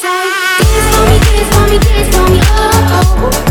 tight. Dance for me, dance for me, dance for me, oh. oh. oh.